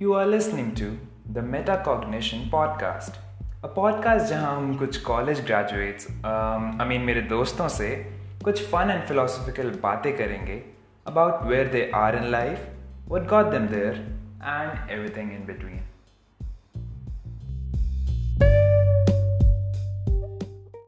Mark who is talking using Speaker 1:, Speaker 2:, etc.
Speaker 1: You are listening to the Metacognition Podcast, a podcast जहां हम कुछ कॉलेज ग्रेजुएट्स आई मीन मेरे दोस्तों से कुछ फन एंड फिलोसफिकल बातें करेंगे about where they are in life what got them there and everything in between.